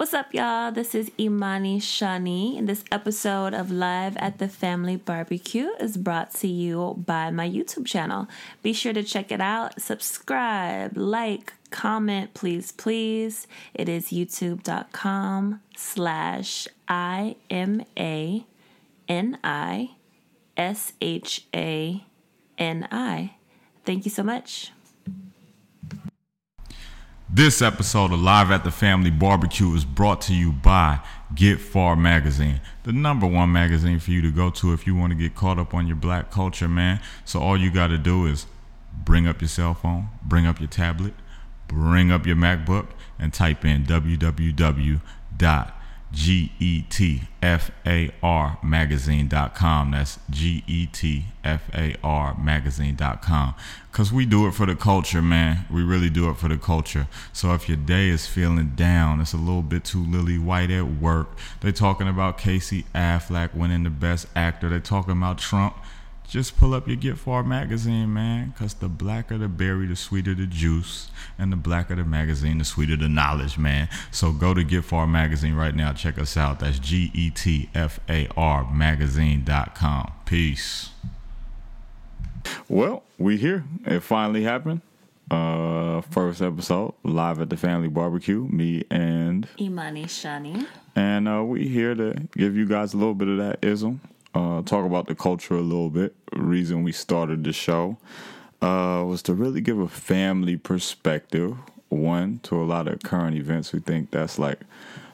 What's up, y'all? This is Imani Shani, this episode of Live at the Family Barbecue is brought to you by my YouTube channel. Be sure to check it out, subscribe, like, comment, please, please. It is youtube.com slash I M A N I S H A N I. Thank you so much. This episode of Live at the Family Barbecue is brought to you by Get Far Magazine, the number one magazine for you to go to if you want to get caught up on your black culture, man. So all you got to do is bring up your cell phone, bring up your tablet, bring up your MacBook, and type in www G E T F A R magazine.com. That's G E T F A R magazine.com. Because we do it for the culture, man. We really do it for the culture. So if your day is feeling down, it's a little bit too lily white at work. They're talking about Casey Affleck winning the best actor. They're talking about Trump just pull up your Get Far magazine, man, because the blacker the berry, the sweeter the juice, and the blacker the magazine, the sweeter the knowledge, man. So go to Get Far magazine right now. Check us out. That's G E T F A R magazine.com. Peace. Well, we here. It finally happened. Uh, first episode live at the family barbecue. Me and Imani Shani, and uh, we here to give you guys a little bit of that ism uh, talk about the culture a little bit. reason we started the show uh, was to really give a family perspective, one, to a lot of current events. We think that's like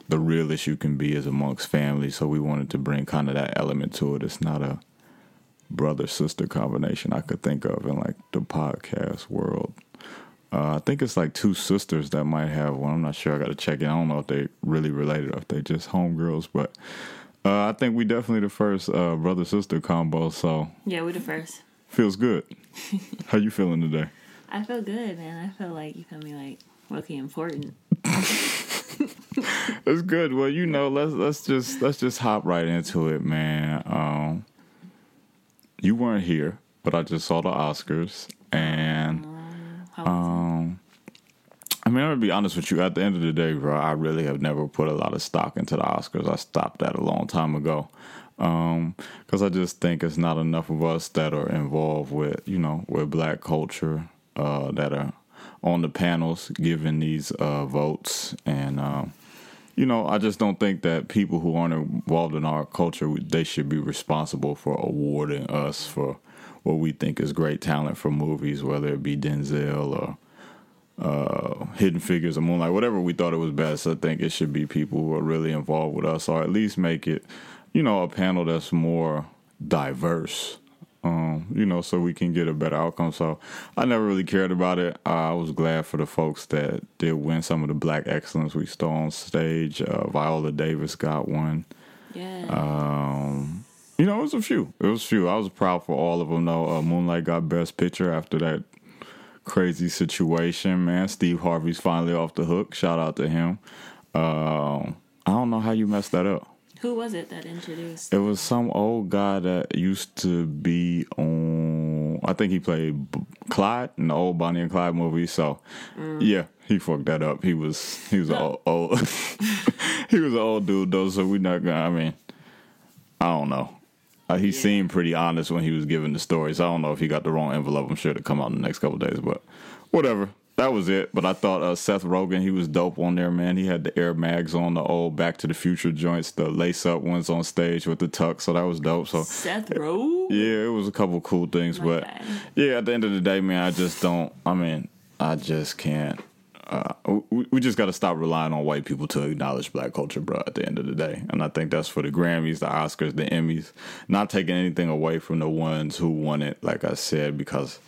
the realest you can be as amongst family. So we wanted to bring kind of that element to it. It's not a brother sister combination I could think of in like the podcast world. Uh, I think it's like two sisters that might have one. I'm not sure. I got to check it. I don't know if they really related or if they just homegirls, but uh, I think we definitely the first uh, brother sister combo. So yeah, we the first. Feels good. How you feeling today? I feel good, man. I feel like you feel me like looking important. That's good. Well, you know, let's let's just let's just hop right into it, man. Um, you weren't here, but I just saw the Oscars, and um, I mean, I'm gonna be honest with you. At the end of the day, bro, I really have never put a lot of stock into the Oscars. I stopped that a long time ago because um, I just think it's not enough of us that are involved with, you know, with Black culture uh, that are on the panels giving these uh, votes, and um, you know, I just don't think that people who aren't involved in our culture they should be responsible for awarding us for what we think is great talent for movies, whether it be Denzel or uh, Hidden Figures or Moonlight, whatever we thought it was best. I think it should be people who are really involved with us, or at least make it, you know, a panel that's more diverse. Um, you know, so we can get a better outcome. So I never really cared about it. I was glad for the folks that did win some of the black excellence we saw on stage. Uh, Viola Davis got one. Yeah. Um, you know, it was a few. It was a few. I was proud for all of them. Though uh, Moonlight got Best Picture after that crazy situation, man. Steve Harvey's finally off the hook. Shout out to him. Uh, I don't know how you messed that up. Who was it that introduced? It was some old guy that used to be on. I think he played B- Clyde in the old Bonnie and Clyde movie. So, mm. yeah, he fucked that up. He was he was an old, old he was an old dude though. So we not gonna. I mean, I don't know. Uh, he yeah. seemed pretty honest when he was giving the stories. I don't know if he got the wrong envelope. I'm sure to come out in the next couple days, but whatever. That was it. But I thought uh, Seth Rogen, he was dope on there, man. He had the Air Mags on the old Back to the Future joints, the lace up ones on stage with the tuck. So that was dope. So Seth Rogen. Yeah, it was a couple cool things, but yeah, at the end of the day, man, I just don't. I mean, I just can't uh, we, we just got to stop relying on white people to acknowledge black culture, bro. At the end of the day, and I think that's for the Grammys, the Oscars, the Emmys. Not taking anything away from the ones who won it, like I said, because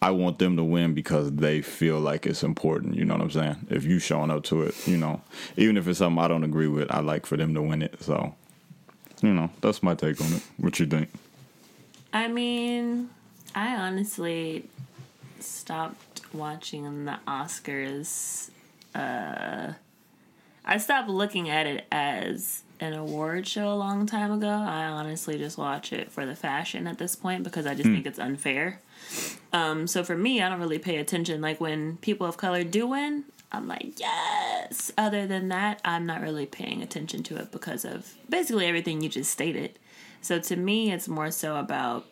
I want them to win because they feel like it's important. You know what I'm saying? If you showing up to it, you know, even if it's something I don't agree with, I like for them to win it. So, you know, that's my take on it. What you think? I mean, I honestly stopped watching the Oscars, uh, I stopped looking at it as an award show a long time ago. I honestly just watch it for the fashion at this point because I just mm. think it's unfair. Um, so for me, I don't really pay attention. Like when people of color do win, I'm like, yes. other than that, I'm not really paying attention to it because of basically everything you just stated. So to me, it's more so about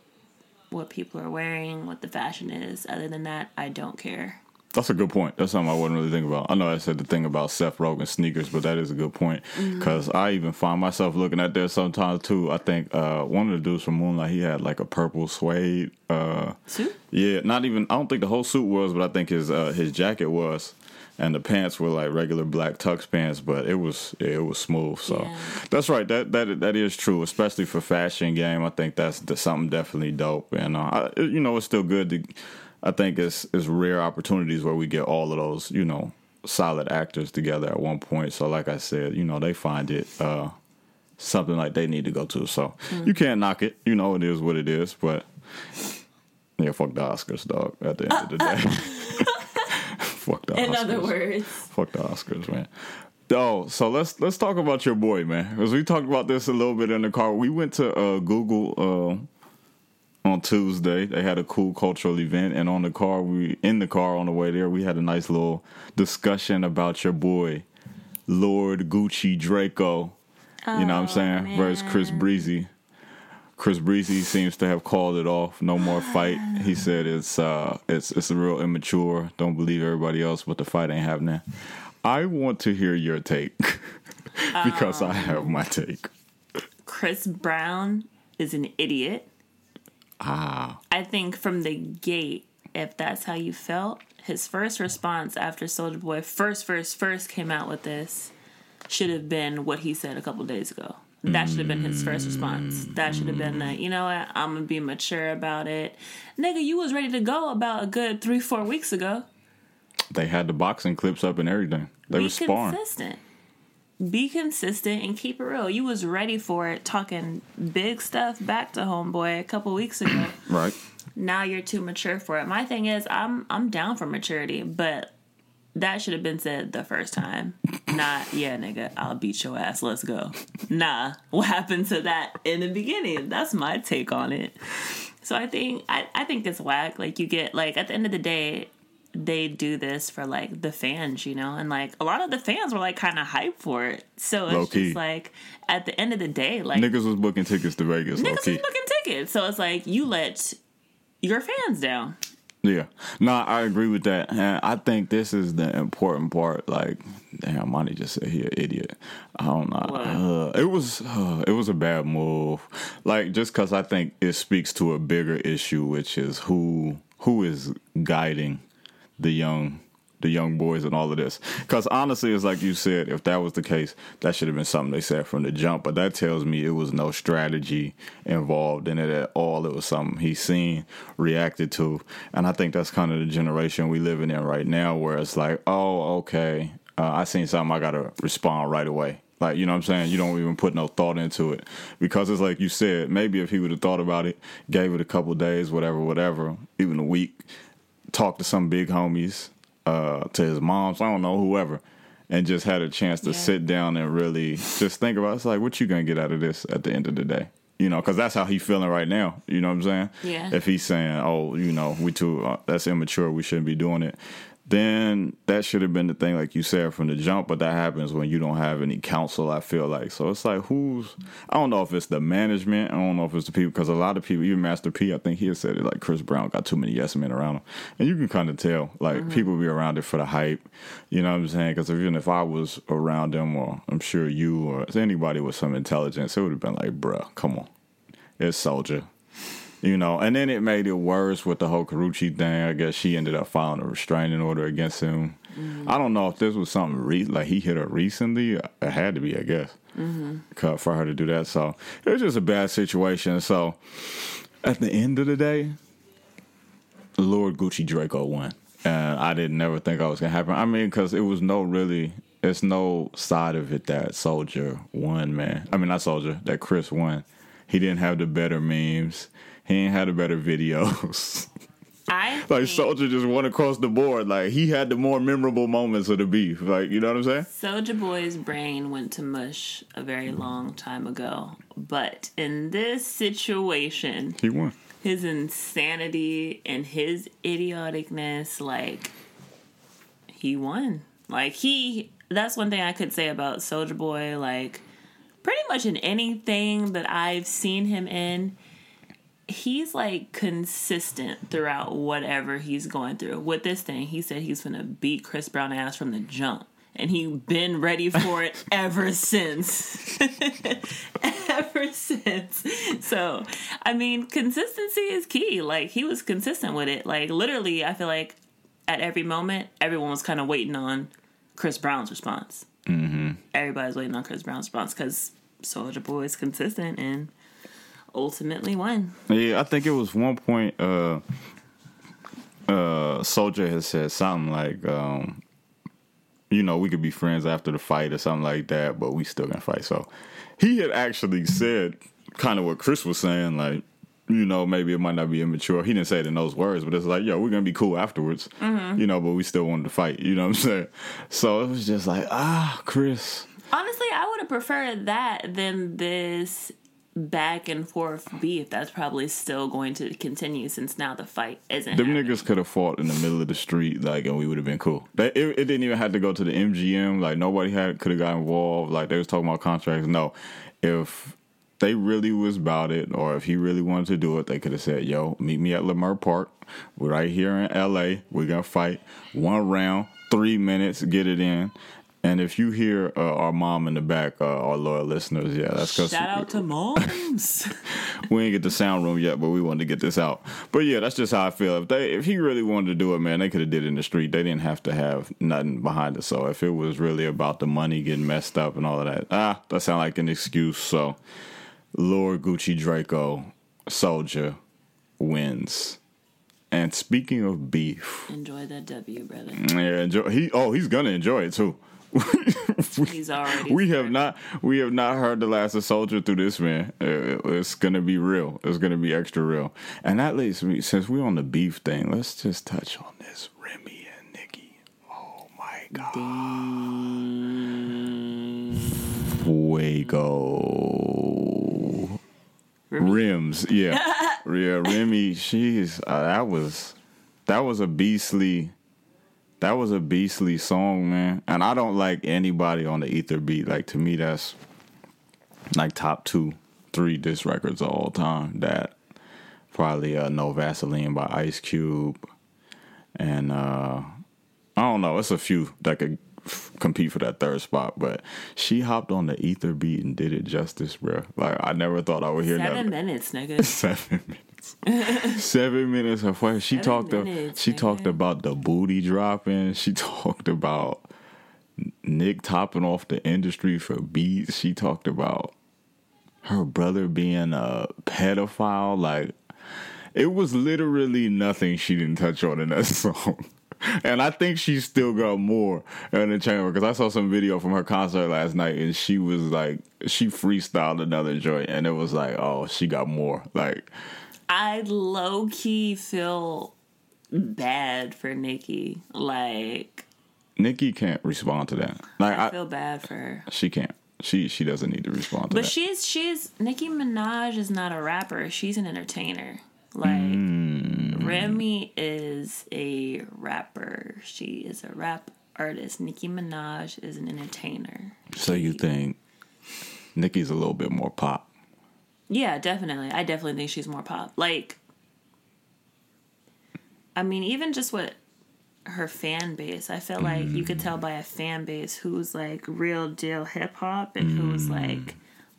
what people are wearing, what the fashion is. Other than that, I don't care. That's a good point. That's something I wouldn't really think about. I know I said the thing about Seth Rogen sneakers, but that is a good point because I even find myself looking at there sometimes too. I think uh, one of the dudes from Moonlight, he had like a purple suede. Uh, Suit? yeah, not even. I don't think the whole suit was, but I think his uh, his jacket was, and the pants were like regular black tux pants, but it was it was smooth. So Yeah. that's right. That that that is true, especially for fashion game. I think that's, something definitely dope, and uh, I, you know it's still good to. I think it's it's rare opportunities where we get all of those you know solid actors together at one point. So like I said, you know they find it. uh Something like they need to go to, so you can't knock it. You know it is what it is, but yeah, fuck the Oscars, dog. At the end of the day, fuck the Oscars. In other words, Fuck the Oscars, man. Oh, so let's let's talk about your boy, man. Because we talked about this a little bit in the car. We went to uh, Google uh, on Tuesday. They had a cool cultural event, and on the car, we in the car on the way there, we had a nice little discussion about your boy, Lord Gucci Draco. you know what I'm saying? Versus Chris Breezy. Chris Breezy seems to have called it off. No more fight. He said it's uh it's it's a real immature. Don't believe everybody else, but the fight ain't happening. I want to hear your take because I have my take. Chris Brown is an idiot. Ah, I think from the gate, if that's how you felt, his first response after Soulja Boy first, first, first came out with this should have been what he said a couple days ago. That should have been his first response. That should have been that, you know what, I'm gonna be mature about it. Nigga, you was ready to go about a good three, four weeks ago. they had the boxing clips up and everything. They Be were sparring. consistent. Be consistent and keep it real. You was ready for it, talking big stuff back to homeboy a couple weeks ago. Right. now you're too mature for it. My thing is, I'm I'm down for maturity, but that should have been said the first time. Not, yeah, nigga, I'll beat your ass. Let's go. Nah, what happened to that in the beginning? That's my take on it. So I think I, I think it's whack. Like you get like at the end of the day, they do this for like the fans, you know, and like a lot of the fans were like kind of hyped for it. So it's Low key. just like at the end of the day, like Niggas was booking tickets to Vegas. Niggas was booking tickets. So it's like you let your fans down. Yeah, no, I agree with that. And I think this is the important part. Like, damn, Monty just said he an idiot. I don't know. Uh, it was uh, it was a bad move. Like, just because I think it speaks to a bigger issue, which is who who is guiding the young the young boys and all of this. Because honestly, it's like you said, if that was the case, that should have been something they said from the jump. But that tells me it was no strategy involved in it at all. It was something he seen, reacted to, and I think that's kind of the generation we living in right now, where it's like, oh, okay, uh, I seen something, I gotta respond right away. Like, you know what I'm saying? You don't even put no thought into it. Because it's like you said, maybe if he would have thought about it, gave it a couple days, whatever, whatever, even a week, talked to some big homies, uh, to his moms, I don't know, whoever, and just had a chance to Yeah. sit down and really just think about. it. It's like, what you gonna get out of this at the end of the day? You know, because that's how he feeling right now. You know what I'm saying? Yeah. If he's saying, "Oh, you know, we too uh, that's immature, we shouldn't be doing it," then that should have been the thing, like you said from the jump. But that happens when you don't have any counsel. I feel like so. It's like who's I don't know if it's the management. I don't know if it's the people because a lot of people, even Master P, I think he had said it. Like Chris Brown got too many yes men around him, and you can kind of tell. Like mm-hmm. people be around it for the hype. You know what I'm saying? Because even if I was around them, or I'm sure you or anybody with some intelligence, it would have been like, bruh, come on, it's Soulja. You know, and then it made it worse with the whole Karrueche thing. I guess she ended up filing a restraining order against him. I don't know if this was something re- like he hit her recently. It had to be, I guess, mm for her to do that. So it was just a bad situation. So at the end of the day, Lord Gucci Draco won, and I didn't never think I was gonna happen. I mean, because it was no really, it's no side of it that Soulja won, man. I mean, not Soulja, that Chris won. He didn't have the better memes. He ain't had a better videos. I like Soulja just won across the board. Like he had the more memorable moments of the beef. Like you know what I'm saying? Soulja Boy's brain went to mush a very long time ago. But in this situation, He won. his insanity and his idioticness, like he won. Like he that's one thing I could say about Soulja Boy. Like, pretty much in anything that I've seen him in, he's like consistent throughout whatever he's going through. With this thing, he said he's gonna beat Chris Brown ass from the jump. And he been ready for it ever since. ever since. So, I mean, consistency is key. Like, he was consistent with it. Like, literally, I feel like at every moment, everyone was kind of waiting on Chris Brown's response. Mm-hmm. Everybody's waiting on Chris Brown's response because Soulja Boy is consistent and ultimately won. Yeah, I think it was one point. Uh, uh, Soulja has said something like, um, "You know, we could be friends after the fight or something like that, but we still gonna fight." So he had actually said kind of what Chris was saying, like. You know, maybe it might not be immature. He didn't say it in those words, but it's like, yo, we're gonna be cool afterwards. Mm-hmm. You know, but we still wanted to fight. You know what I'm saying? So it was just like, ah, Chris. Honestly, I would have preferred that than this back and forth beef. That's probably still going to continue since now the fight isn't. Them happening. niggas could have fought in the middle of the street, like, and we would have been cool. They, it, it didn't even have to go to the MGM. Like, nobody had could have got involved. Like, they was talking about contracts. No, if they really was about it, or if he really wanted to do it, they could have said, "Yo, meet me at Leimert Park. We're right here in L.A. We're gonna fight one round, three minutes, get it in." And if you hear uh, our mom in the back, uh, our loyal listeners, yeah, that's because Shout out to moms. we ain't get the sound room yet, but we wanted to get this out. But yeah, that's just how I feel. If they, if he really wanted to do it, man, they could have did it in the street. They didn't have to have nothing behind it. So if it was really about the money getting messed up and all of that, ah, that sound like an excuse. So Lord Gucci Draco Soulja wins. And speaking of beef, Enjoy that W, brother. yeah, enjoy, he oh he's gonna enjoy it too. He's already. we have not we have not heard the last of Soulja through this man. Uh, It's gonna be real. It's gonna be extra real. And that leads me since we're on the beef thing, let's just touch on this Remy and Nicki. Oh my god. Fuego. Rims, yeah, yeah. Remy, she's uh, that was that was a beastly that was a beastly song, man. And I don't like anybody on the ether beat. Like to me, that's like top two, three disc records of all time. That probably uh, No Vaseline by Ice Cube, and uh, I don't know. It's a few that could f- compete for that third spot. But she hopped on the ether beat and did it justice, bro. Like I never thought I would hear Seven that. minutes, nigga. Seven minutes. Seven minutes of what she Seven talked. minutes, she nigga. talked about the booty dropping. She talked about Nick topping off the industry for beats. She talked about her brother being a pedophile. Like it was literally nothing she didn't touch on in that song. And I think she still got more in the chamber because I saw some video from her concert last night and she was like, she freestyled another joint and it was like, oh, she got more. Like, I low key feel bad for Nicki. Like Nicki can't respond to that. Like, I I, feel bad for her. she can't. She she doesn't need to respond to that. But she's she's Nicki Minaj is not a rapper. She's an entertainer. Like Mm. Remy is a rapper. She is a rap artist. Nicki Minaj is an entertainer. so you think Nicki's a little bit more pop? Yeah, definitely. I definitely think she's more pop. Like, I mean, even just what her fan base, I feel like you could tell by a fan base who's like real deal hip hop and who's like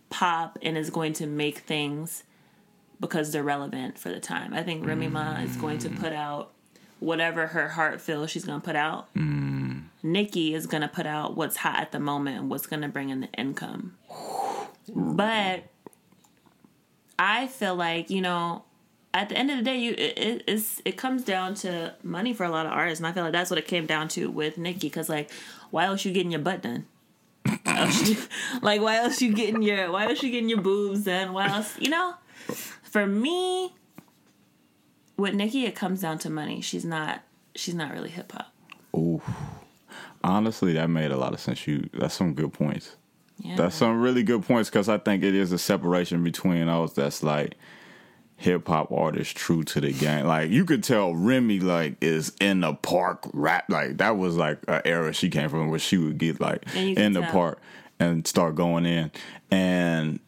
pop and is going to make things because they're relevant for the time. I think Remy Ma is going to mm. put out whatever her heart feels she's going to put out. Mm. Nicki is going to put out what's hot at the moment and what's going to bring in the income. But I feel like you know, at the end of the day, you it, it, it's it comes down to money for a lot of artists, and I feel like that's what it came down to with Nicki. Because like, why else you getting your butt done? Why you- like, why else you getting your why else you getting your boobs done? Why else you know? For me, with Nicki, it comes down to money. She's not she's not really hip hop. Ooh. Honestly, that made a lot of sense. You that's some good points. Yeah, That's some really good points because I think it is a separation between those that's like hip hop artists true to the game. Like you could tell Remy like is in the park rap like that was like an era she came from where she would get like in the tell. park and start going in. And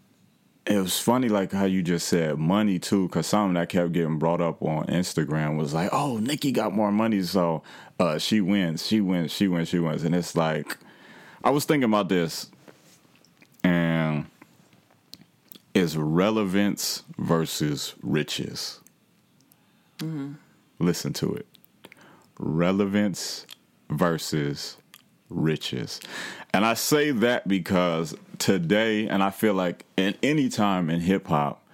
it was funny like how you just said money too because something that kept getting brought up on instagram was like oh nicki got more money. So uh, she wins she wins she wins she wins. And it's like i was thinking about this and it's relevance versus riches. Listen to it. Relevance versus riches. And I say that because today, and I feel like in any time in hip hop,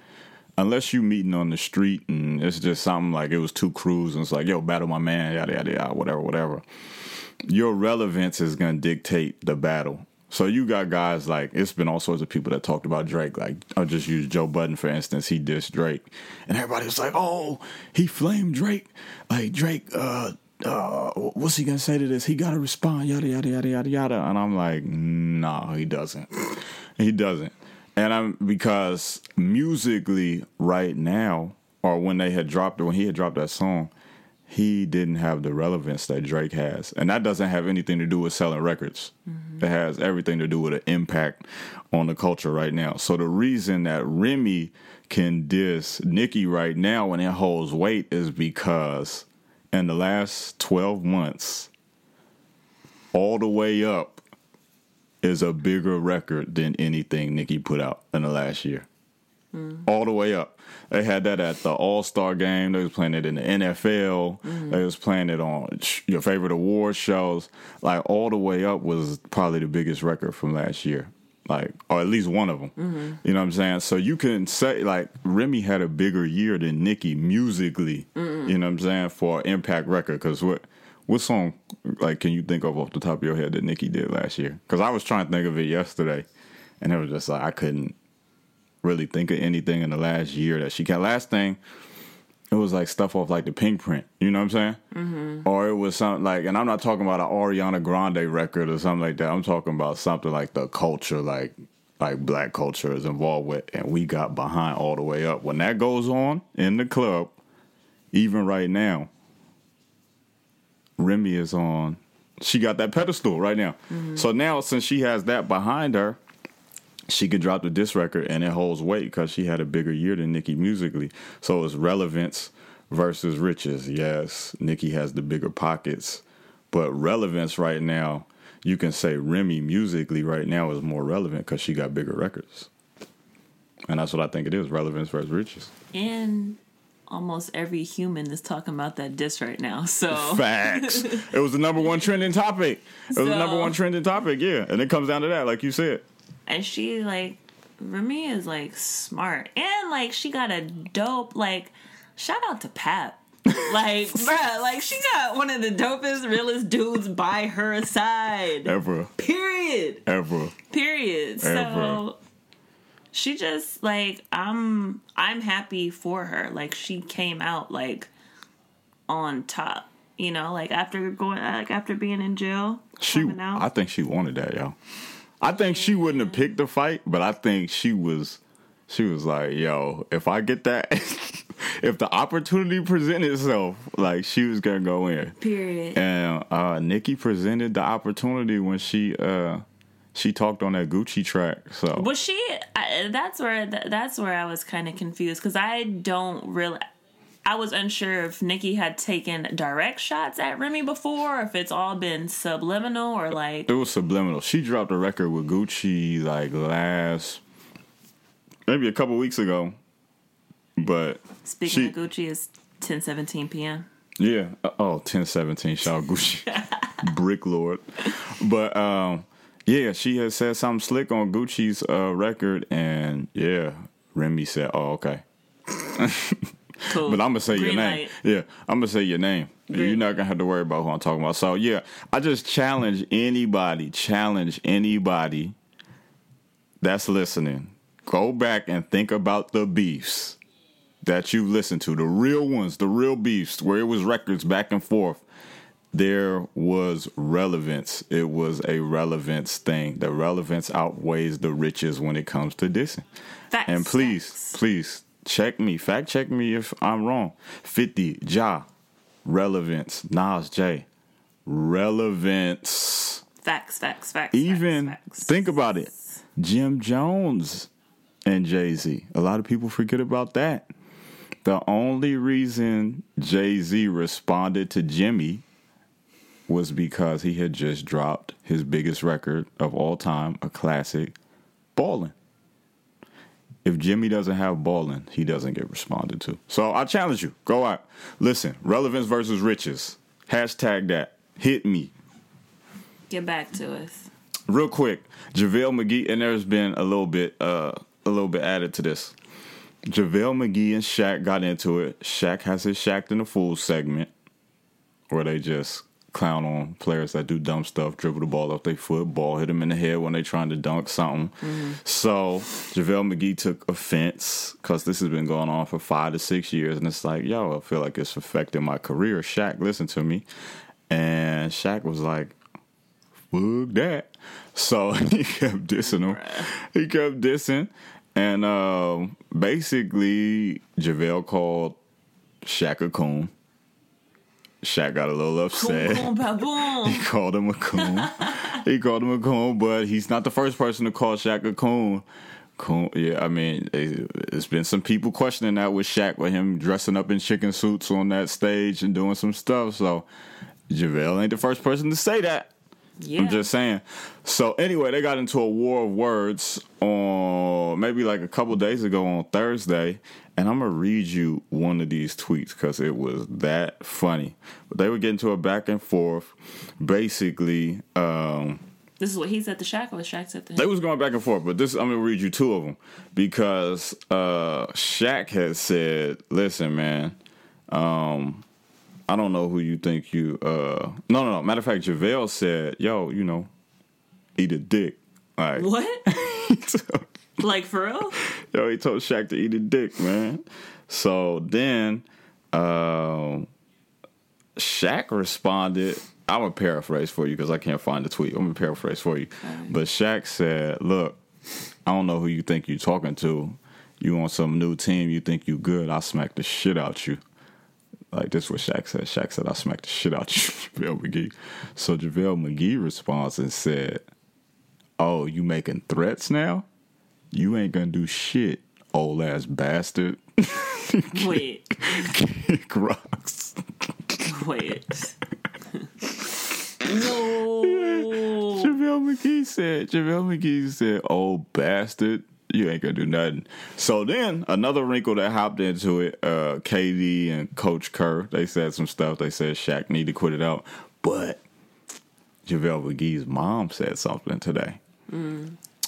unless you meeting on the street and it's just something like it was two crews and it's like, yo, battle my man, yada, yada, yada, whatever, whatever, your relevance is to dictate the battle. So you got guys like, it's been all sorts of people that talked about Drake. Like, I'll just use Joe Budden, for instance. He dissed Drake. And everybody was like, oh, he flamed Drake. Like, Drake, uh, uh, what's he gonna say to this? He gotta respond, yada yada yada yada yada. And I'm like, no, he doesn't. he doesn't. And I'm because musically, right now, or when they had dropped when he had dropped that song, he didn't have the relevance that Drake has, and that doesn't have anything to do with selling records. It has everything to do with an impact on the culture right now. So the reason that Remy can diss Nicki right now when it holds weight is because in the last 12 months, all the way up is a bigger record than anything Nicki put out in the last year. Mm. All the way up. They had that at the All Star game. They was playing it in the NFL. Mm-hmm. They was playing it on your favorite award shows. Like all the way up was probably the biggest record from last year. Like, or at least one of them. Mm-hmm. You know what I'm saying? So you can say like Remy had a bigger year than Nicki musically. You know what I'm saying for impact record? Because what what song like can you think of off the top of your head that Nicki did last year? Because I was trying to think of it yesterday, and it was just like I couldn't really think of anything in the last year that she got. Last thing, it was like stuff off like the Pink Print. You know what I'm saying? Mm-hmm. Or it was something like, and I'm not talking about an Ariana Grande record or something like that. I'm talking about something like the culture, like like black culture is involved with, and we got behind all the way up. When that goes on in the club, even right now, Remy is on. She got that pedestal right now. So now, since she has that behind her, she could drop the disc record and it holds weight because she had a bigger year than Nicki musically. So it's relevance versus riches. Yes, Nicki has the bigger pockets, but relevance right now, you can say Remy musically right now is more relevant because she got bigger records. And that's what I think it is relevance versus riches. And almost every human is talking about that diss right now. So Facts. it was the number one trending topic. It was the number one trending topic, yeah. And it comes down to that, like you said. And she like Remy is like smart and like she got a dope like shout out to Pap. like bruh, like she got one of the dopest, realest dudes by her side. Ever. Period. Ever. Period. Ever. So she just like I'm I'm happy for her. Like she came out like on top. You know, like after going like after being in jail. She, coming out. I think she wanted that, yo. I think she wouldn't have picked the fight, but I think she was, she was like, yo, if I get that, if the opportunity presented itself, like she was gonna go in. Period. And uh, Nicki presented the opportunity when she, uh, she talked on that Gucci track. So Was she? I, that's where that's where I was kind of confused because I don't really. I was unsure if Nicki had taken direct shots at Remy before, or if it's all been subliminal or like. it was subliminal. She dropped a record with Gucci like last, maybe a couple weeks ago, but Speaking she- of Gucci, it's ten seventeen p.m. Yeah. Uh, Oh, 1017, shout out Gucci. Brick Lord. But um yeah, she had said something slick on Gucci's uh, record and yeah, Remy said, "Oh, okay." Cool. But I'm gonna say your name. light. Yeah, I'm gonna say your name. You're not gonna have to worry about who I'm talking about. So yeah, I just challenge anybody, challenge anybody that's listening. Go back and think about the beefs that you've listened to, the real ones, the real beefs, where it was records back and forth. There was relevance. It was a relevance thing. The relevance outweighs the riches when it comes to dissing. And please, please check me, fact check me if I'm wrong. 50, Ja, relevance, Nas J, relevance. Facts, facts, facts. Even facts, facts. think about it. Jim Jones and Jay Z. A lot of people forget about that. The only reason Jay Z responded to Jimmy was because he had just dropped his biggest record of all time, a classic, Ballin'. If Jimmy doesn't have balling, he doesn't get responded to. So I challenge you, go out, listen, relevance versus riches. Hashtag that. Hit me. Get back to us. Real quick, JaVale McGee, and there's been a little bit, uh, a little bit added to this. JaVale McGee and Shaq got into it. Shaq has his Shaqtin' a Fool segment where they just clown on players that do dumb stuff, dribble the ball off their foot, ball hit them in the head when they trying to dunk something. So JaVale McGee took offense because this has been going on for five to six years. And it's like, yo, I feel like it's affecting my career. Shaq, listen to me. And Shaq was like, fuck that. So he kept dissing him. He kept dissing. And um, basically, JaVale called Shaq a coon. Shaq got a little upset. He called him a coon. he called him a coon, but he's not the first person to call Shaq a coon. Coon, yeah, I mean, eh, it- it's been some people questioning that with Shaq, with him dressing up in chicken suits on that stage and doing some stuff. So, JaVale ain't the first person to say that. Yeah. I'm just saying. So anyway, they got into a war of words on maybe like a couple days ago on Thursday, and I'm gonna read you one of these tweets because it was that funny. But they were getting to a back and forth. Basically, um, this is what he said the shack or Shaq said to him. they was going back and forth, but this I'm gonna read you two of them because uh, Shaq has said, "Listen, man, um, I don't know who you think you." Uh, no, no, no. Matter of fact, Javale said, "Yo, you know, eat a dick." Like, What? like for real? yo, he told Shaq to eat a dick, man. So then, um, Shaq responded. I'm gonna paraphrase for you because I can't find the tweet. I'm gonna paraphrase for you. But Shaq said, "Look, I don't know who you think you're talking to. You on some new team? You think you good? I smack the shit out you." Like this, is what Shaq said. Shaq said, "I smacked the shit out you, JaVale McGee." So JaVale McGee responds and said, "Oh, you making threats now? You ain't gonna do shit, old ass bastard." Wait, Kick rocks. wait. no. JaVale McGee said, JaVale McGee said, oh bastard, you ain't gonna do nothing. So then another wrinkle that hopped into it, uh, KD and Coach Kerr, they said some stuff. They said Shaq need to quit it out. But JaVale McGee's mom said something today.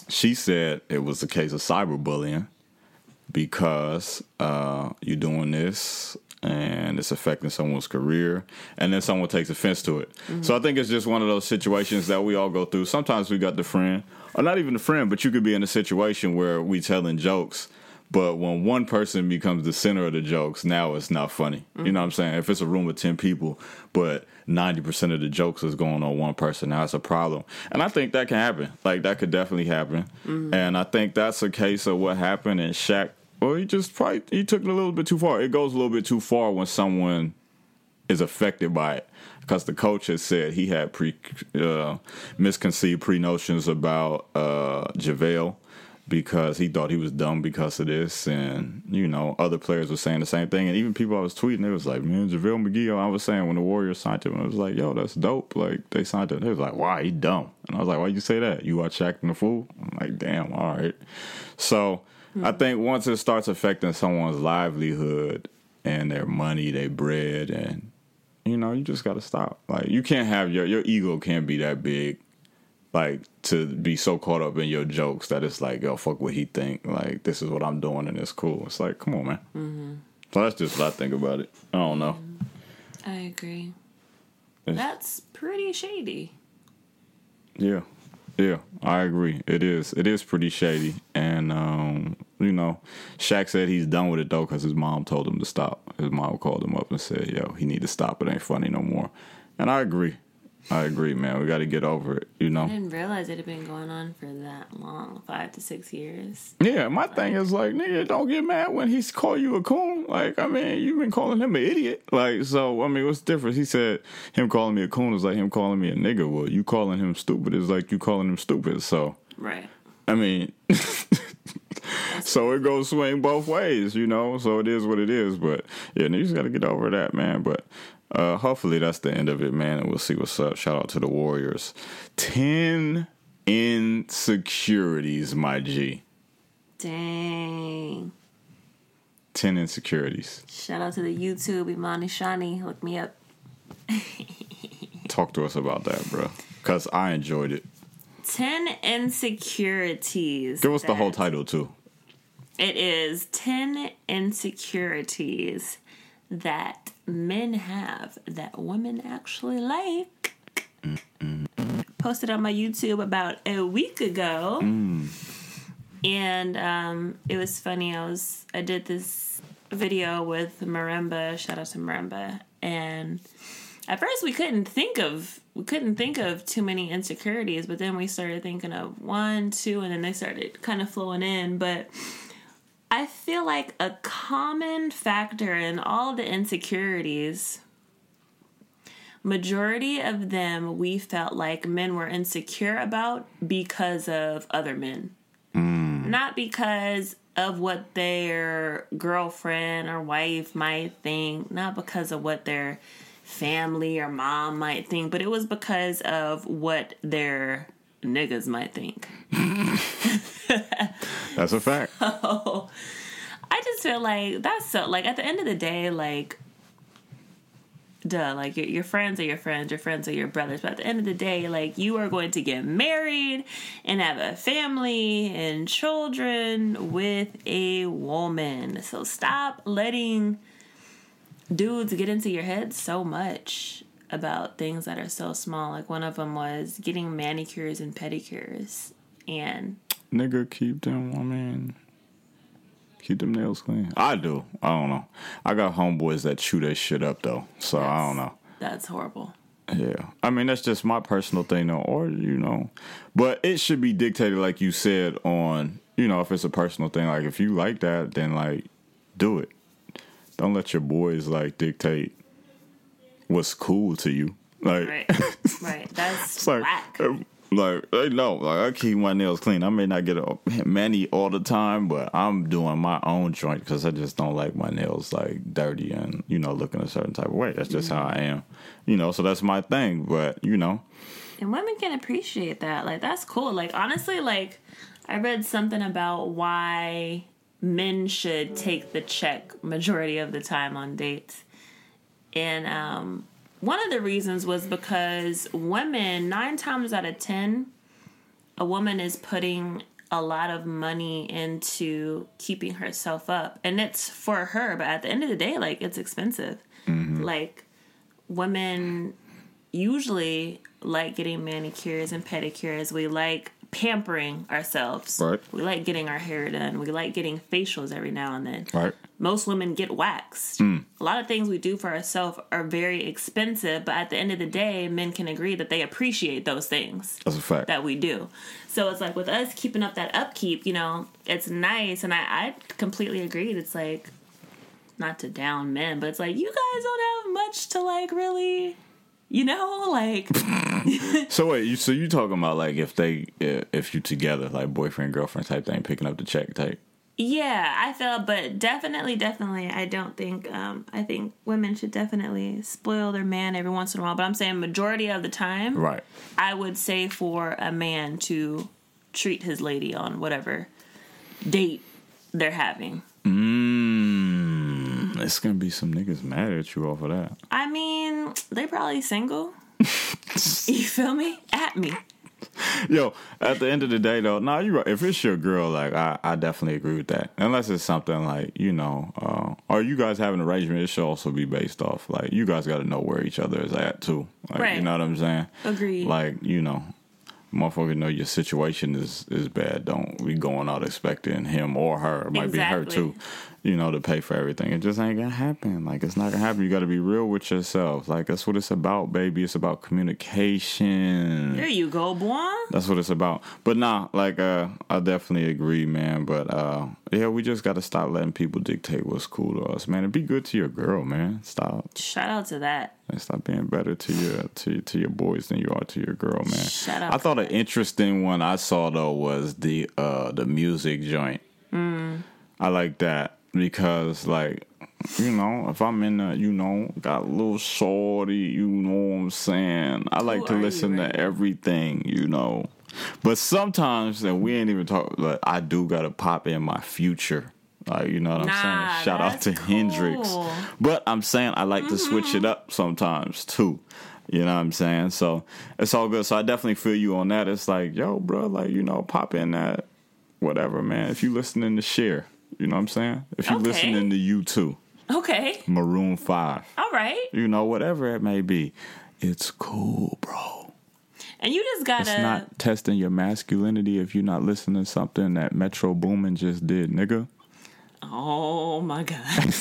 She said it was a case of cyberbullying because uh, you're doing this and it's affecting someone's career, and then someone takes offense to it. So I think it's just one of those situations that we all go through. Sometimes we got the friend, or not even a friend, but you could be in a situation where we telling jokes. But when one person becomes the center of the jokes, now it's not funny. You know what I'm saying? If it's a room of 10 people, but 90% of the jokes is going on one person, now it's a problem. And I think that can happen. Like, that could definitely happen. And I think that's a case of what happened. in Shaq, well, he just probably, he took it a little bit too far. It goes a little bit too far when someone is affected by it because the coach has said he had pre uh, misconceived pre notions about uh, JaVale because he thought he was dumb because of this, and you know other players were saying the same thing, and even people I was tweeting, it was like, man, JaVale McGee. I was saying when the Warriors signed him, I was like, yo, that's dope. Like they signed him, they was like, why he dumb? And I was like, why you say that? You watch Shaqtin' a Fool? I'm like, damn, all right. So I hmm. think once it starts affecting someone's livelihood and their money, their bread, and you know, you just got to stop. Like you can't have your your ego can't be that big, like to be so caught up in your jokes that it's like, yo, fuck what he think. Like this is what I'm doing and it's cool. It's like, come on, man. Mm-hmm. So that's just what I think about it. I don't know. I agree. It's- That's pretty shady. Yeah. Yeah, I agree. It is. It is pretty shady, and um, you know, Shaq said he's done with it though because his mom told him to stop. His mom called him up and said, "Yo, he need to stop. It ain't funny no more." And I agree. I agree, man. We got to get over it. You know. I didn't realize it had been going on for that long, five to six years. Yeah, my thing is like, nigga, don't get mad when he's call you a coon. Like, I mean, you've been calling him an idiot. Like, so I mean, what's the difference? He said him calling me a coon is like him calling me a nigga. Well, you calling him stupid is like you calling him stupid. So, Right. I mean, so it goes swing both ways, you know. So it is what it is. But yeah, you just got to get over that, man. But uh, hopefully that's the end of it, man. And we'll see what's up. Shout out to the Warriors. Ten insecurities, my G. Dang. Ten insecurities. Shout out to the YouTube Imani Shani. Look me up. Talk to us about that, bro. Cause I enjoyed it. 10 insecurities. Give us the whole title too. It is 10 insecurities that men have that women actually like. Posted on my YouTube about a week ago. And um, it was funny. I was I did this video with Marimba. Shout out to Marimba. And at first we couldn't think of we couldn't think of too many insecurities, but then we started thinking of one, two, and then they started kind of flowing in. But I feel like a common factor in all the insecurities, majority of them we felt like men were insecure about because of other men. Mm. Not because of what their girlfriend or wife might think, not because of what their family or mom might think, but it was because of what their niggas might think. That's a fact. I just feel like that's so like at the end of the day, like duh, like your, your friends are your friends, your friends are your brothers. But at the end of the day, like you are going to get married and have a family and children with a woman. So stop letting dudes get into your head so much about things that are so small. Like one of them was getting manicures and pedicures. And Nigga, keep them. I mean, keep them nails clean. I do. I don't know. I got homeboys that chew that shit up though, so I don't know. that's horrible. Yeah, I mean that's just my personal thing, though, or you know, but it should be dictated, like you said, on you know if it's a personal thing. Like if you like that, then like do it. Don't let your boys like dictate what's cool to you. Like, Right. right. That's like, whack. uh, like they know, like I keep my nails clean. I may not get a mani all the time, but I'm doing my own joint because I just don't like my nails like dirty and you know looking a certain type of way. That's just how I am, you know. So that's my thing. But you know, And women can appreciate that. Like that's cool. Like honestly, like I read something about why men should take the check majority of the time on dates. And um one of the reasons was because women, nine times out of ten, a woman is putting a lot of money into keeping herself up. And it's for her, but at the end of the day, like it's expensive. Like women usually like getting manicures and pedicures. We like pampering ourselves. Right. We like getting our hair done. We like getting facials every now and then. right? Most women get waxed. Hmm. A lot of things we do for ourselves are very expensive, but at the end of the day, men can agree that they appreciate those things That's a fact. that we do. So it's like with us keeping up that upkeep, you know, it's nice. And I, I completely agreed. It's like, not to down men, but it's like, you guys don't have much to like really, you know, like, So wait, you so you talking about like if they if, if you together like boyfriend girlfriend type thing, picking up the check type? Yeah, I feel, but definitely, definitely, I don't think, um, I think women should definitely spoil their man every once in a while. But I'm saying majority of the time, Right. I would say for a man to treat his lady on whatever date they're having. Mmm. It's gonna be some niggas mad at you off of that. I mean, they probably single. you feel me? At me. Yo, at the end of the day though, nah, you right. If it's your girl, like I, I definitely agree with that. Unless it's something like you know, uh, or you guys have an arrangement, it should also be based off like you guys got to know where each other is at too. Like, You know what I'm saying? Agreed. Like you know, motherfucker know your situation is is bad. Don't be going out expecting him or her. It might be her too. You know, to pay for everything. It just ain't gonna happen. Like it's not gonna happen. You got to be real with yourself. Like that's what it's about, baby. It's about communication. There you go, boy. That's what it's about. But nah, like uh, I definitely agree, man. But uh, yeah, we just got to stop letting people dictate what's cool to us, man. And be good to your girl, man. Stop. Shout out to that. And stop being better to your to to your boys than you are to your girl, man. Shout out I thought an interesting one I saw though was the uh the music joint. Mm. I like that because like you know if I'm in a you know got a little shorty, you know what I'm saying. I like Who to are you listen right to everything, you know. But sometimes, and we ain't even talk. Like, I do gotta pop in my future. Like you know what I'm Nah, saying. Shout out to Hendrix. But I'm saying I like to switch Mm-hmm. it up sometimes too. You know what I'm saying? So it's all good. So I definitely feel you on that. It's like, yo, bro, like, you know, pop in that whatever, man. If you listening to Cher, you know what I'm saying? If you Okay. listening to U2, Okay. Maroon 5, All right. you know, whatever it may be, it's cool, bro. And you just gotta. It's not testing your masculinity if you're not listening to something that Metro Boomin just did, nigga. Oh my god.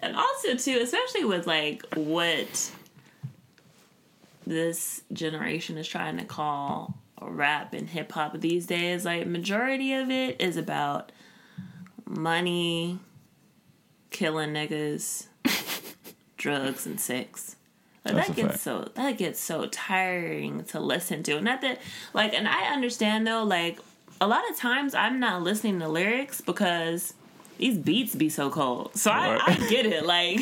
and also too, especially with like what this generation is trying to call rap and hip hop these days, like majority of it is about money, killing niggas, drugs and sex. That's that gets fact. so that gets so tiring to listen to. Not that like and I understand though, like a lot of times I'm not listening to lyrics because these beats be so cold. So I. I get it. Like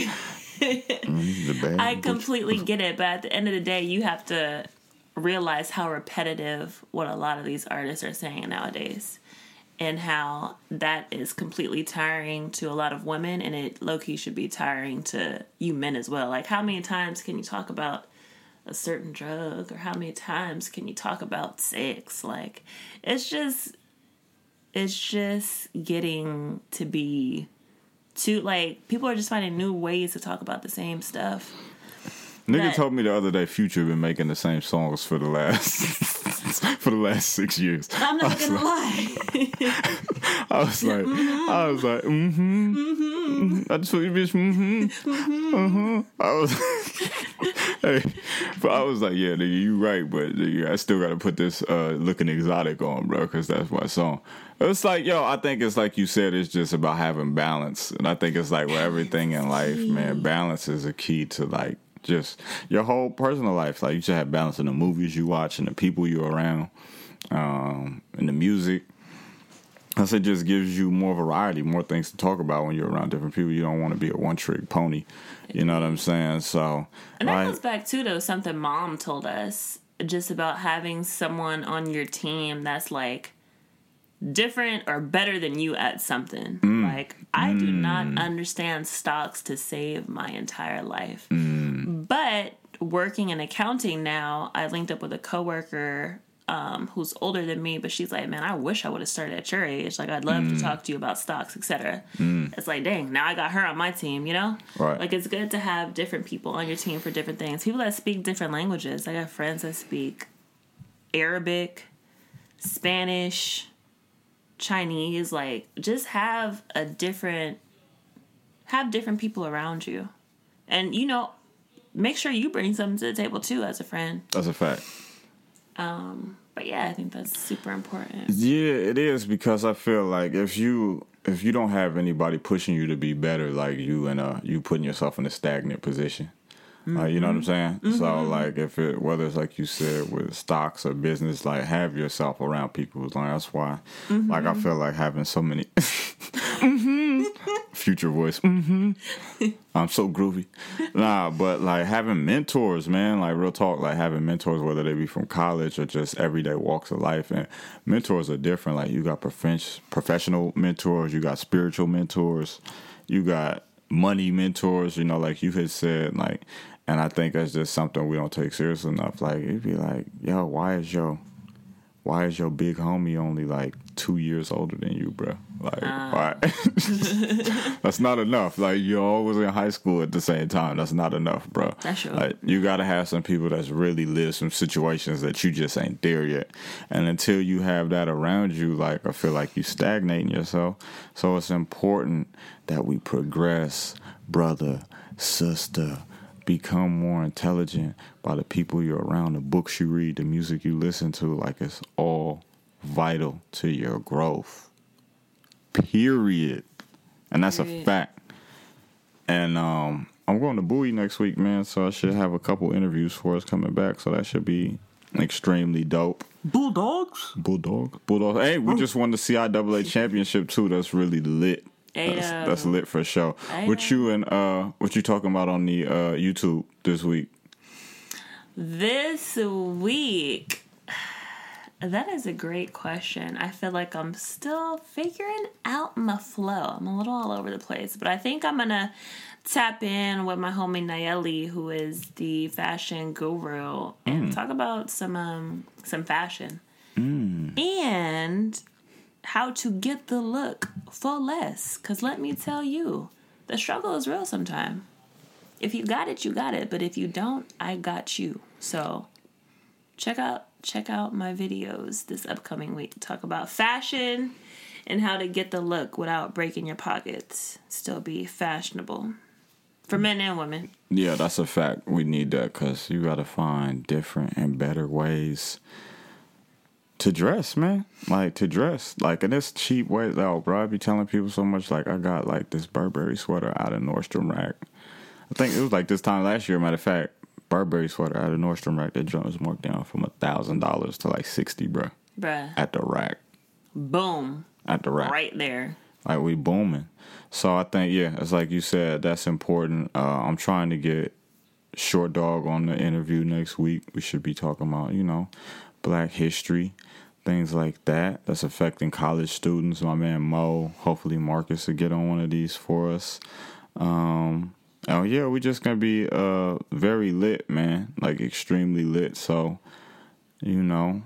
I completely get it, but at the end of the day you have to realize how repetitive what a lot of these artists are saying nowadays. And how that is completely tiring to a lot of women, and it low key should be tiring to you men as well. Like, how many times can you talk about a certain drug, or how many times can you talk about sex? Like, it's just, it's just getting to be too like people are just finding new ways to talk about the same stuff. Nigga that- told me the other day Future been making the same songs for the last for the last six years. I'm not gonna lie. I was like, I was like, mm-hmm, mm-hmm. I just told you, bitch, mm-hmm, uh-huh. I was, hey, but I was like, yeah, nigga, you right, but nigga, I still got to put this uh, looking exotic on, bro, because that's my song. It's like, yo, I think it's like you said, it's just about having balance, and I think it's like with everything in life, man, balance is a key to like just your whole personal life. Like you should have balance in the movies you watch and the people you're around, um, and the music. I said just gives you more variety, more things to talk about when you're around different people. You don't want to be a one trick pony. You know what I'm saying? So, And that like, goes back to though something mom told us just about having someone on your team that's like different or better than you at something. Mm. Like I do not mm. understand stocks to save my entire life. Mm. But working in accounting now, I linked up with a coworker um, who's older than me, but she's like, "Man, I wish I would have started at your age. Like, I'd love to talk to you about stocks, etc." It's like, dang, now I got her on my team. You know, Right. Like, it's good to have different people on your team for different things. People that speak different languages. I got friends that speak Arabic, Spanish, Chinese. Like, just have a different, have different people around you, and you know, make sure you bring something to the table too as a friend. that's a fact. Um, but yeah, I think that's super important. Yeah, it is because I feel like if you if you don't have anybody pushing you to be better, like you and uh you putting yourself in a stagnant position. Like you know what I'm saying? Mm-hmm. So mm-hmm. like if it whether it's like you said with stocks or business, like have yourself around people like that's why mm-hmm. like I feel like having so many future voice. hmm I'm so groovy. Nah, but like having mentors, man, like real talk, like having mentors, whether they be from college or just everyday walks of life. And mentors are different. Like you got profen- professional mentors, you got spiritual mentors, you got money mentors, you know, like you had said, like, and I think that's just something we don't take serious enough. Like, it'd be like, yo, why is your, why is your big homie only like two years older than you, bro? Like, uh. why? That's not enough. Like, you're always in high school at the same time. That's not enough, bro. That's true. Like, you gotta have some people that's really lived some situations that you just ain't there yet. And until you have that around you, like, I feel like you stagnating yourself. So it's important that we progress, brother, sister become more intelligent by the people you're around, the books you read, the music you listen to. Like it's all vital to your growth. Period. And that's Period. a fact. And um, I'm going to Bowie next week, man. So I should have a couple interviews for us coming back. So that should be extremely dope. Bulldogs. Bulldogs. Bulldogs. Hey, we just won the CIAA championship too. That's really lit. That's, that's, lit for sure. What you and uh, what you talking about on the uh, YouTube this week? This week, that is a great question. I feel like I'm still figuring out my flow. I'm a little all over the place, but I think I'm gonna tap in with my homie Nayeli, who is the fashion guru, and mm. talk about some um, some fashion. Mm. And how to get the look for less. Because let me tell you, the struggle is real sometimes. If you got it, you got it. But if you don't, I got you. So check out check out my videos this upcoming week. To talk about fashion and how to get the look without breaking your pockets. Still be fashionable for men and women. Yeah, that's a fact. We need that because you got to find different and better ways to dress, man. Like to dress, like in this cheap way. though, bro, I be telling people so much. Like I got like this Burberry sweater out of Nordstrom Rack. I think it was like this time last year. Matter of fact, Burberry sweater out of Nordstrom Rack. That joint was marked down from a thousand dollars to like sixty, bro. Bruh. At the rack. Boom. At the rack. Right there. Like we booming. So I think yeah, it's like you said. That's important. Uh, I'm trying to get Short Dog on the interview next week. We should be talking about you know Black history things like that that's affecting college students. My man Mo, hopefully Marcus will get on one of these for us. Um, oh yeah, we just gonna be uh very lit, man, like extremely lit. So, you know,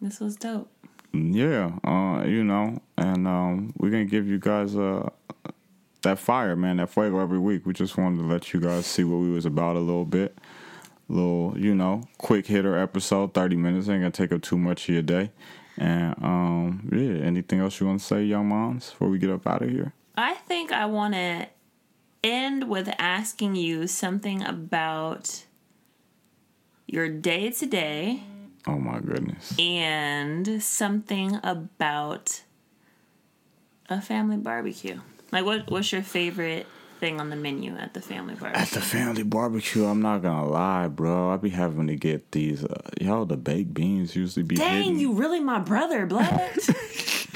this was dope. Yeah, uh, you know, and um, we're gonna give you guys uh that fire, man, that fuego every week. We just wanted to let you guys see what we was about a little bit little, you know, quick hitter episode, 30 minutes. Ain't gonna take up too much of your day. And um, yeah, anything else you want to say, young moms, before we get up out of here? I think I want to end with asking you something about your day to day. Oh my goodness. And something about a family barbecue. Like what what's your favorite thing on the menu at the family barbecue. At the family barbecue, I'm not gonna lie, bro. I be having to get these. Uh, y'all, the baked beans usually be. Dang, hidden. you really my brother, blood.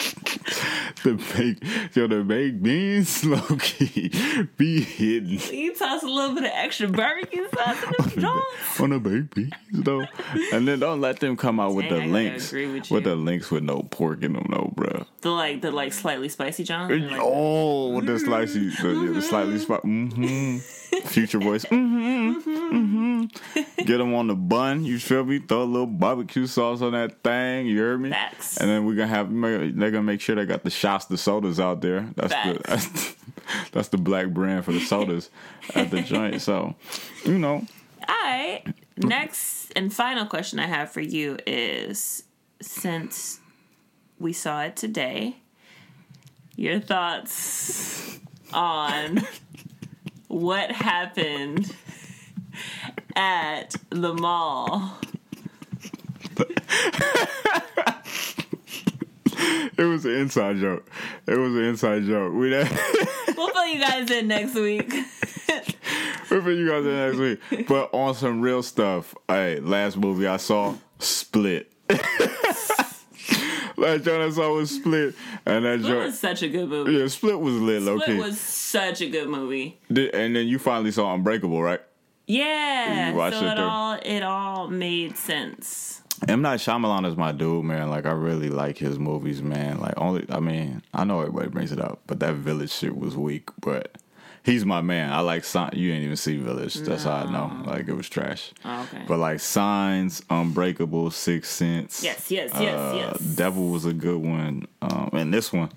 the baked, yo, the baked beans, low key, be hidden. You toss a little bit of extra barbecue sauce in the on the baked beans, though, and then don't let them come out Dang, with the links, with, with, the links with no pork in them, no, bro. The like the like slightly spicy John. Like, oh, with the slightly, the, the slightly spicy. Mm-hmm. Future voice. Mm-hmm, mm-hmm. Get them on the bun. You feel me? Throw a little barbecue sauce on that thing. You heard me? Facts. And then we're gonna have. They're gonna make sure they got the shots, the sodas out there. That's Facts. the that's, that's the black brand for the sodas at the joint. So, you know. All right. Next and final question I have for you is since we saw it today, your thoughts on what happened at the mall. it was an inside joke. It was an inside joke. We we'll fill you guys in next week. we'll fill you guys in next week. But on some real stuff, hey, last movie I saw, Split. Last joint I saw was Split, and that Split joint was such a good movie. Yeah, Split was lit. Split low was such a good movie. Did, and then you finally saw Unbreakable, right? Yeah. So it, it all it all made sense. M Night Shyamalan is my dude, man. Like I really like his movies, man. Like only, I mean, I know everybody brings it up, but that Village shit was weak, but he's my man. I like sign. You ain't even see Village. That's how I know. Like it was trash. Oh, okay. But like Signs, Unbreakable, Sixth Sense. yes, yes, yes, uh, yes. Devil was a good one, um, and this one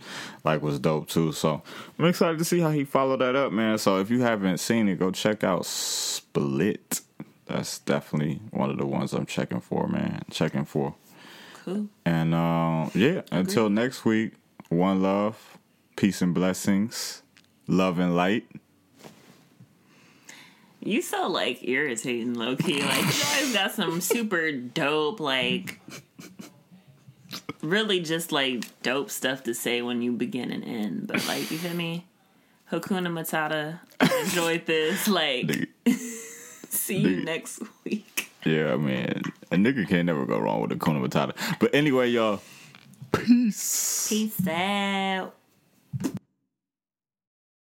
like was dope too. So I'm excited to see how he followed that up, man. So if you haven't seen it, go check out Split. That's definitely one of the ones I'm checking for, man. Checking for. Cool. And uh, yeah, until next week, one love, peace and blessings, love and light. You so like irritating, low key. Like you always got some super dope, like really just like dope stuff to say when you begin and end. But like you feel me? Hakuna Matata. I enjoyed this. Like Nigga, see you next week. Yeah, man, a nigga can't never go wrong with Hakuna Matata. But anyway, y'all, peace. Peace out.